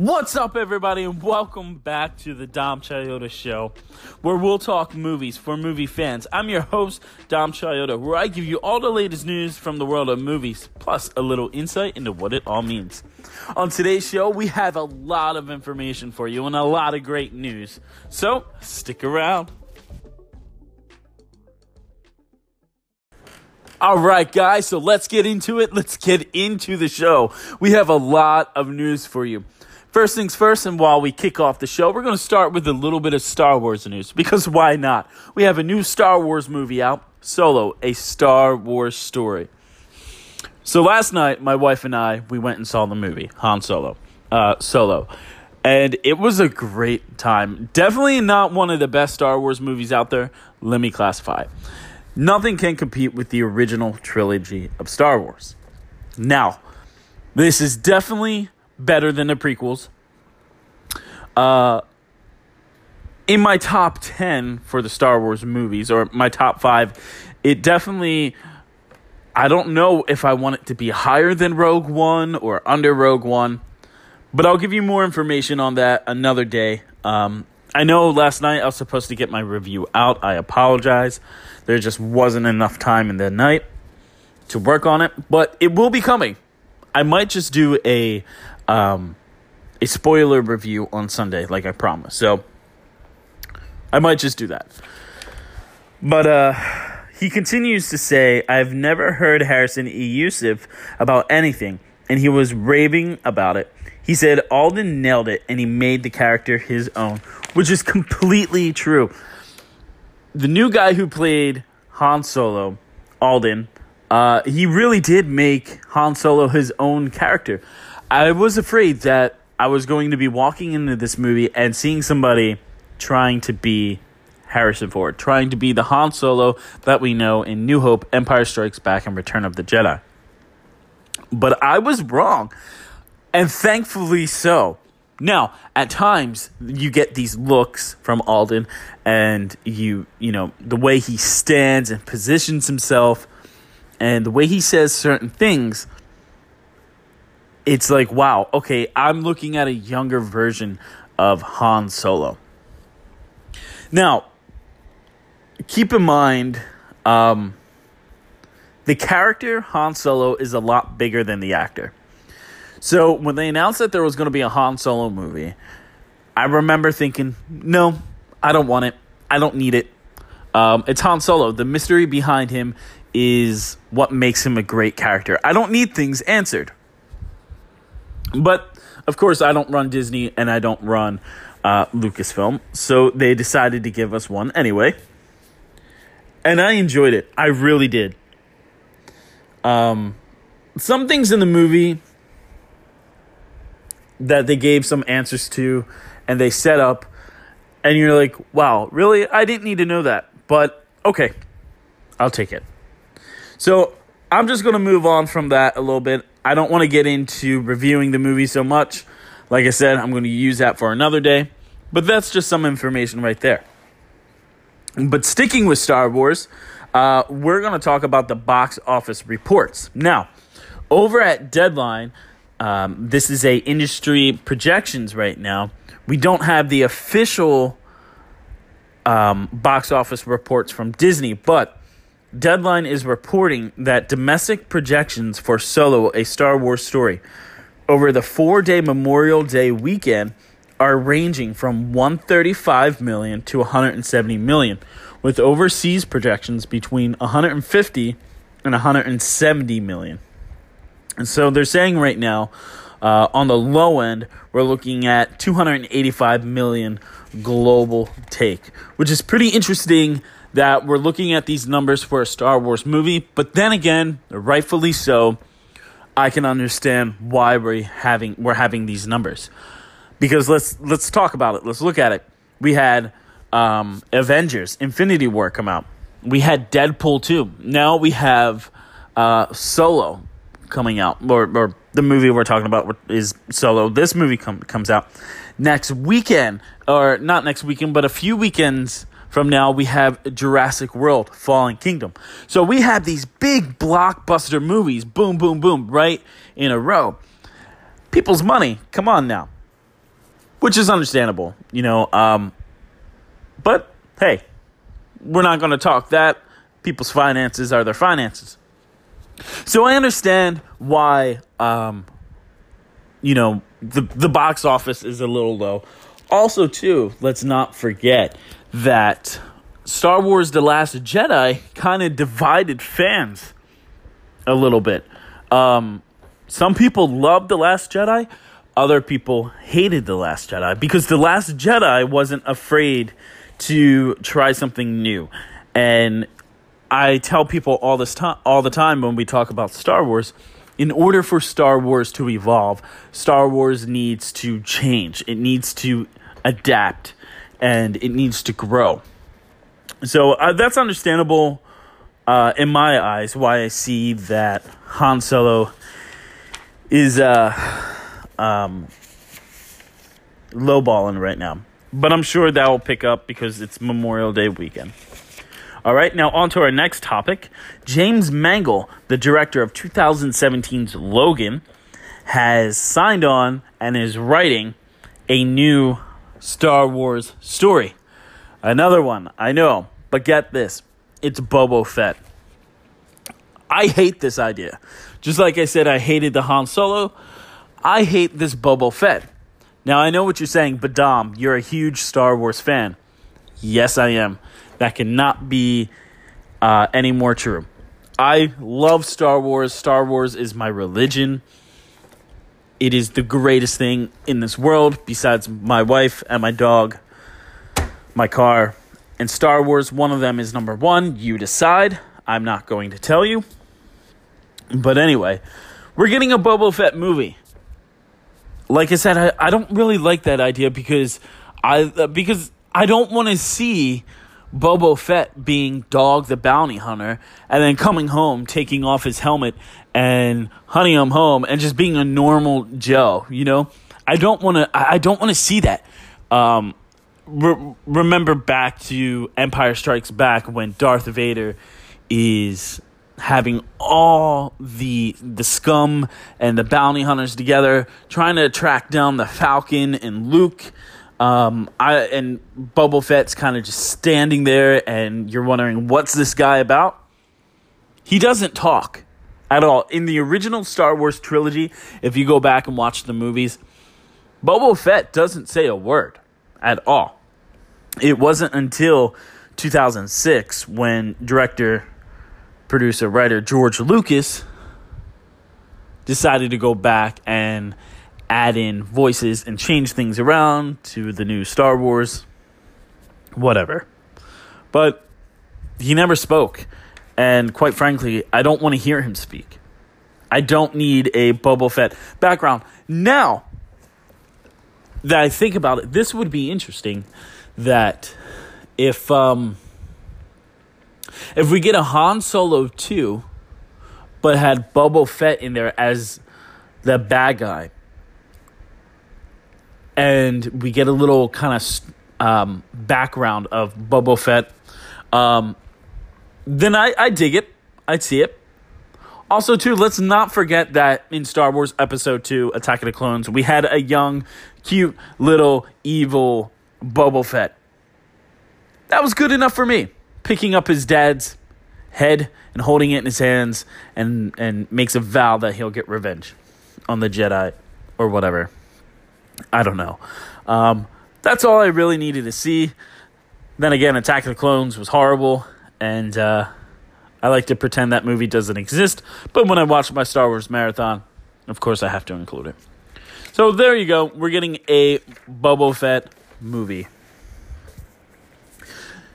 What's up, everybody, and welcome back to the Dom Chayota Show, where we'll talk movies for movie fans. I'm your host, Dom Chayota, where I give you all the latest news from the world of movies, plus a little insight into what it all means. On today's show, we have a lot of information for you and a lot of great news, so stick around. All right, guys, so let's get into it. Let's get into the show. We have a lot of news for you. First things first, and while we kick off the show, we're going to start with a little bit of Star Wars news because why not? We have a new Star Wars movie out, Solo, a Star Wars story. So last night, my wife and I, we went and saw the movie Han Solo, uh, Solo, and it was a great time. Definitely not one of the best Star Wars movies out there. Let me classify. Nothing can compete with the original trilogy of Star Wars. Now, this is definitely better than the prequels. Uh, in my top 10 for the Star Wars movies, or my top five, it definitely. I don't know if I want it to be higher than Rogue One or under Rogue One, but I'll give you more information on that another day. Um, I know last night I was supposed to get my review out. I apologize. There just wasn't enough time in the night to work on it, but it will be coming. I might just do a um, a spoiler review on Sunday, like I promised. So I might just do that. But uh, he continues to say, I've never heard Harrison E. Youssef about anything, and he was raving about it. He said Alden nailed it, and he made the character his own, which is completely true. The new guy who played Han Solo, Alden, uh, he really did make Han Solo his own character. I was afraid that I was going to be walking into this movie and seeing somebody trying to be Harrison Ford, trying to be the Han Solo that we know in New Hope, Empire Strikes Back, and Return of the Jedi. But I was wrong, and thankfully so. Now, at times you get these looks from Alden and you, you know, the way he stands and positions himself and the way he says certain things it's like, wow, okay, I'm looking at a younger version of Han Solo. Now, keep in mind, um, the character Han Solo is a lot bigger than the actor. So when they announced that there was going to be a Han Solo movie, I remember thinking, no, I don't want it. I don't need it. Um, it's Han Solo. The mystery behind him is what makes him a great character. I don't need things answered. But of course, I don't run Disney and I don't run uh, Lucasfilm, so they decided to give us one anyway. And I enjoyed it. I really did. Um, some things in the movie that they gave some answers to and they set up, and you're like, wow, really? I didn't need to know that. But okay, I'll take it. So I'm just going to move on from that a little bit. I don't want to get into reviewing the movie so much. Like I said, I'm going to use that for another day. But that's just some information right there. But sticking with Star Wars, uh, we're going to talk about the box office reports. Now, over at Deadline, um, this is a industry projections right now. We don't have the official um, box office reports from Disney, but Deadline is reporting that domestic projections for Solo, a Star Wars story, over the four day Memorial Day weekend are ranging from 135 million to 170 million, with overseas projections between 150 and 170 million. And so they're saying right now, uh, on the low end, we're looking at 285 million global take, which is pretty interesting that we're looking at these numbers for a Star Wars movie, but then again, rightfully so, I can understand why we're having we're having these numbers. Because let's let's talk about it. Let's look at it. We had um, Avengers: Infinity War come out. We had Deadpool 2. Now we have uh, Solo coming out, or, or the movie we're talking about is Solo. This movie com- comes out next weekend, or not next weekend, but a few weekends from now, we have Jurassic World Fallen Kingdom. So we have these big blockbuster movies, boom, boom, boom, right in a row. People's money, come on now. which is understandable, you know. Um, but hey, we're not going to talk that. People's finances are their finances. So I understand why, um, you know, the the box office is a little low. Also, too, let's not forget that Star Wars: The Last Jedi kind of divided fans a little bit. Um, some people loved The Last Jedi, other people hated The Last Jedi because The Last Jedi wasn't afraid to try something new. And I tell people all this time all the time when we talk about Star Wars, in order for Star Wars to evolve, Star Wars needs to change. It needs to adapt and it needs to grow. So uh, that's understandable uh, in my eyes why I see that Han Solo is uh, um, lowballing right now. But I'm sure that will pick up because it's Memorial Day weekend. All right, now on to our next topic. James Mangold, the director of 2017's Logan, has signed on and is writing a new Star Wars story. Another one, I know, but get this it's Boba Fett. I hate this idea. Just like I said, I hated the Han Solo, I hate this Boba Fett. Now, I know what you're saying, but Dom, you're a huge Star Wars fan. Yes, I am. That cannot be uh, any more true. I love Star Wars. Star Wars is my religion. It is the greatest thing in this world, besides my wife and my dog, my car, and Star Wars. One of them is number one. You decide. I'm not going to tell you. But anyway, we're getting a Boba Fett movie like I said, I, I don't really like that idea because I uh, because I don't want to see Boba Fett being Dog the bounty hunter and then coming home, taking off his helmet and hunting him home and just being a normal Joe. You know, I don't want to. I don't want to see that. Um, re- remember back to Empire Strikes Back when Darth Vader is having all the the scum and the bounty hunters together, trying to track down the Falcon and Luke. Um, I and Boba Fett's kind of just standing there, and you're wondering what's this guy about. He doesn't talk at all in the original Star Wars trilogy. If you go back and watch the movies, Boba Fett doesn't say a word at all. It wasn't until 2006 when director producer, writer George Lucas decided to go back and add in voices and change things around to the new Star Wars, whatever. But he never spoke. And quite frankly, I don't want to hear him speak. I don't need a Boba Fett background. Now that I think about it, this would be interesting that if um, if we get a Han Solo 2, but had Boba Fett in there as the bad guy, and we get a little kind of um, background of Boba Fett, um, then I, I dig it. I'd see it. Also, too, let's not forget that in Star Wars Episode 2, Attack of the Clones, we had a young, cute, little, evil Boba Fett. That was good enough for me picking up his dad's head and holding it in his hands and and makes a vow that he'll get revenge on the Jedi or whatever. I don't know. Um, that's all I really needed to see. Then again, Attack of the Clones was horrible, and uh, I like to pretend that movie doesn't exist. But when I watch my Star Wars marathon, of course I have to include it. So there you go. We're getting a Boba Fett movie.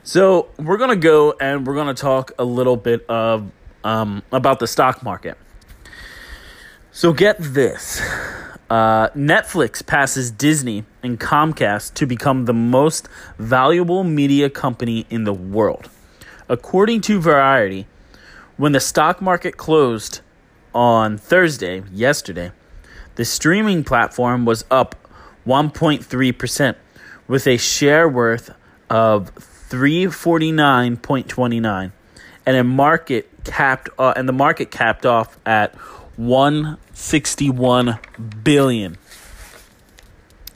So we're gonna go and we're gonna talk a little bit of um, about the stock market. So get this: uh, Netflix passes Disney and Comcast to become the most valuable media company in the world, according to Variety. When the stock market closed on Thursday, yesterday, the streaming platform was up 1.3 percent, with a share worth of 349.29 and a market capped uh, and the market capped off at 161 billion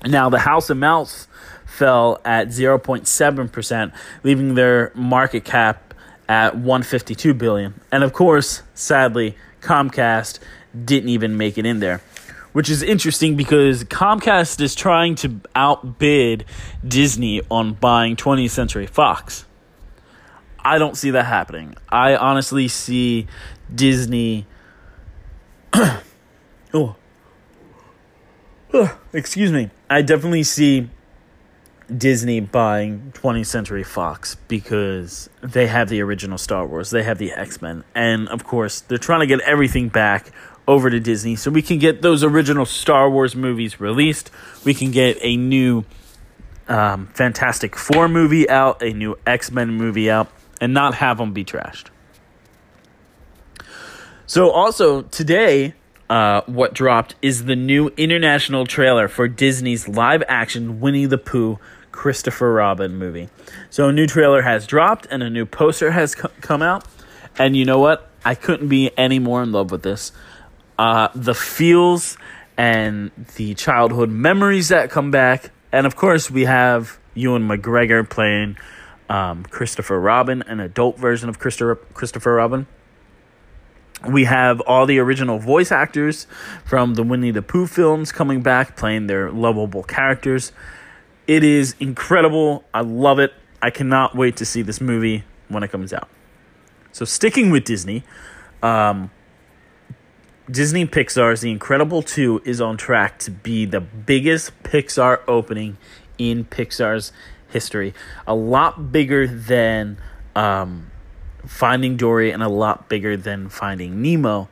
Now, the House Mouse fell at 0.7%, leaving their market cap at 152 billion. And of course, sadly, Comcast didn't even make it in there. Which is interesting because Comcast is trying to outbid Disney on buying 20th Century Fox. I don't see that happening. I honestly see Disney. oh. Excuse me. I definitely see Disney buying 20th Century Fox because they have the original Star Wars, they have the X Men, and of course, they're trying to get everything back over to Disney so we can get those original Star Wars movies released. We can get a new um, Fantastic Four movie out, a new X Men movie out, and not have them be trashed. So, also today, uh, what dropped is the new international trailer for Disney's live action Winnie the Pooh Christopher Robin movie. So a new trailer has dropped and a new poster has co- come out. And you know what? I couldn't be any more in love with this. Uh, the feels and the childhood memories that come back. And of course, we have Ewan McGregor playing um, Christopher Robin, an adult version of Christopher, Christopher Robin. We have all the original voice actors from the Winnie the Pooh films coming back, playing their lovable characters. It is incredible. I love it. I cannot wait to see this movie when it comes out. So, sticking with Disney, um, Disney Pixar's The Incredible 2 is on track to be the biggest Pixar opening in Pixar's history. A lot bigger than um, Finding Dory and a lot bigger than Finding Nemo.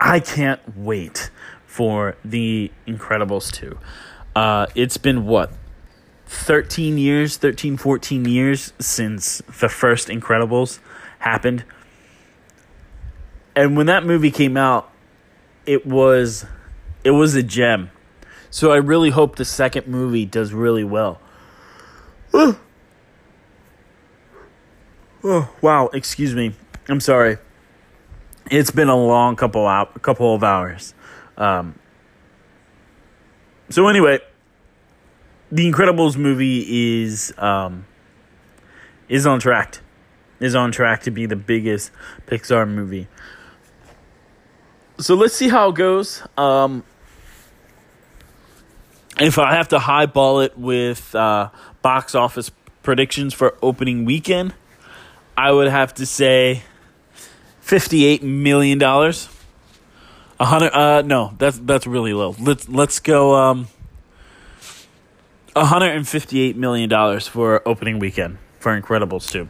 I can't wait for The Incredibles 2. Uh, it's been what 13 years 13 14 years since the first incredibles happened and when that movie came out it was it was a gem so i really hope the second movie does really well oh, wow excuse me i'm sorry it's been a long couple out couple of hours um, so anyway, the Incredibles movie is um, is on track. Is on track to be the biggest Pixar movie. So let's see how it goes. Um, if I have to highball it with uh, box office predictions for opening weekend, I would have to say fifty-eight million dollars. A hundred? Uh, no, that's that's really low. Let's let's go. Um, hundred and fifty-eight million dollars for opening weekend for Incredibles two.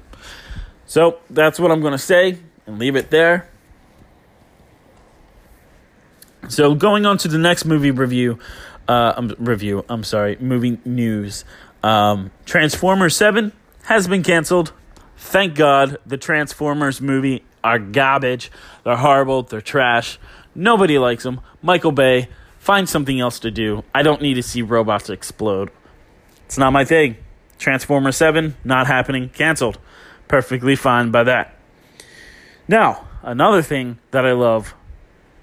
So that's what I'm to say and leave it there. So going on to the next movie review, uh, um, review. I'm sorry, movie news. Um, Transformers Seven has been canceled. Thank God, the Transformers movie are garbage. They're horrible. They're trash. Nobody likes them. Michael Bay, find something else to do. I don't need to see robots explode. It's not my thing. Transformer 7, not happening, canceled. Perfectly fine by that. Now, another thing that I love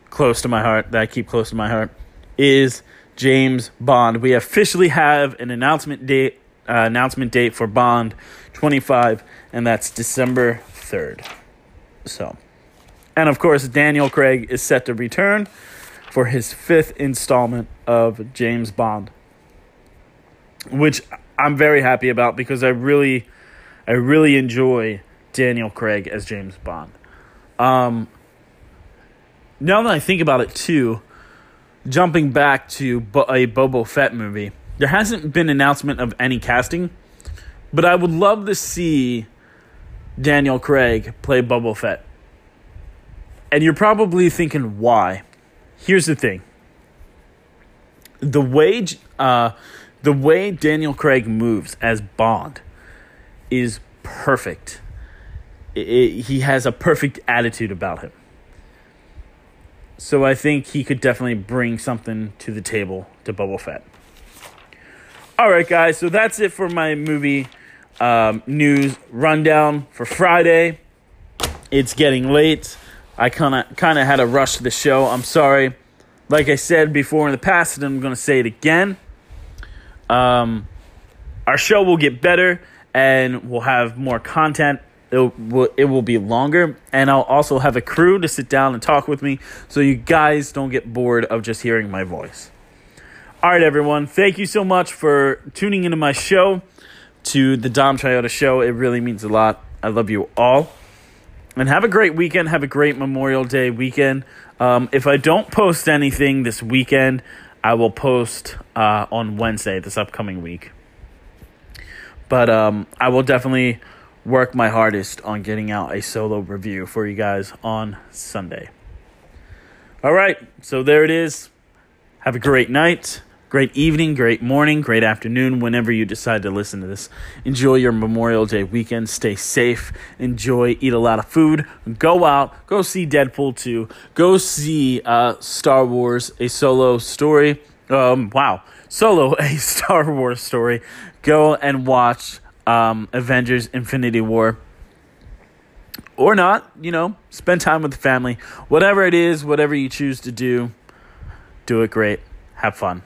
close to my heart, that I keep close to my heart, is James Bond. We officially have an announcement date uh, announcement date for Bond 25 and that's December 3rd. So, and of course, Daniel Craig is set to return for his fifth installment of James Bond, which I'm very happy about because I really, I really enjoy Daniel Craig as James Bond. Um, now that I think about it, too, jumping back to a Boba Fett movie, there hasn't been announcement of any casting, but I would love to see Daniel Craig play Boba Fett. And you're probably thinking, why? Here's the thing. The way, uh, the way Daniel Craig moves as Bond is perfect. It, it, he has a perfect attitude about him. So I think he could definitely bring something to the table to Boba Fett. All right, guys. So that's it for my movie um, news rundown for Friday. It's getting late. I kind of kind of had to rush the show. I'm sorry. like I said before in the past, and I'm going to say it again. Um, our show will get better, and we'll have more content. It will, it will be longer, and I'll also have a crew to sit down and talk with me, so you guys don't get bored of just hearing my voice. All right, everyone. Thank you so much for tuning into my show, to the Dom Triota Show. It really means a lot. I love you all. And have a great weekend. Have a great Memorial Day weekend. Um, if I don't post anything this weekend, I will post uh, on Wednesday this upcoming week. But um, I will definitely work my hardest on getting out a solo review for you guys on Sunday. All right, so there it is. Have a great night, great evening, great morning, great afternoon, whenever you decide to listen to this. Enjoy your Memorial Day weekend. Stay safe. Enjoy, eat a lot of food. Go out, go see Deadpool 2. Go see uh, Star Wars, a solo story. Um, wow, solo, a Star Wars story. Go and watch um, Avengers Infinity War. Or not, you know, spend time with the family. Whatever it is, whatever you choose to do, do it great. Have fun.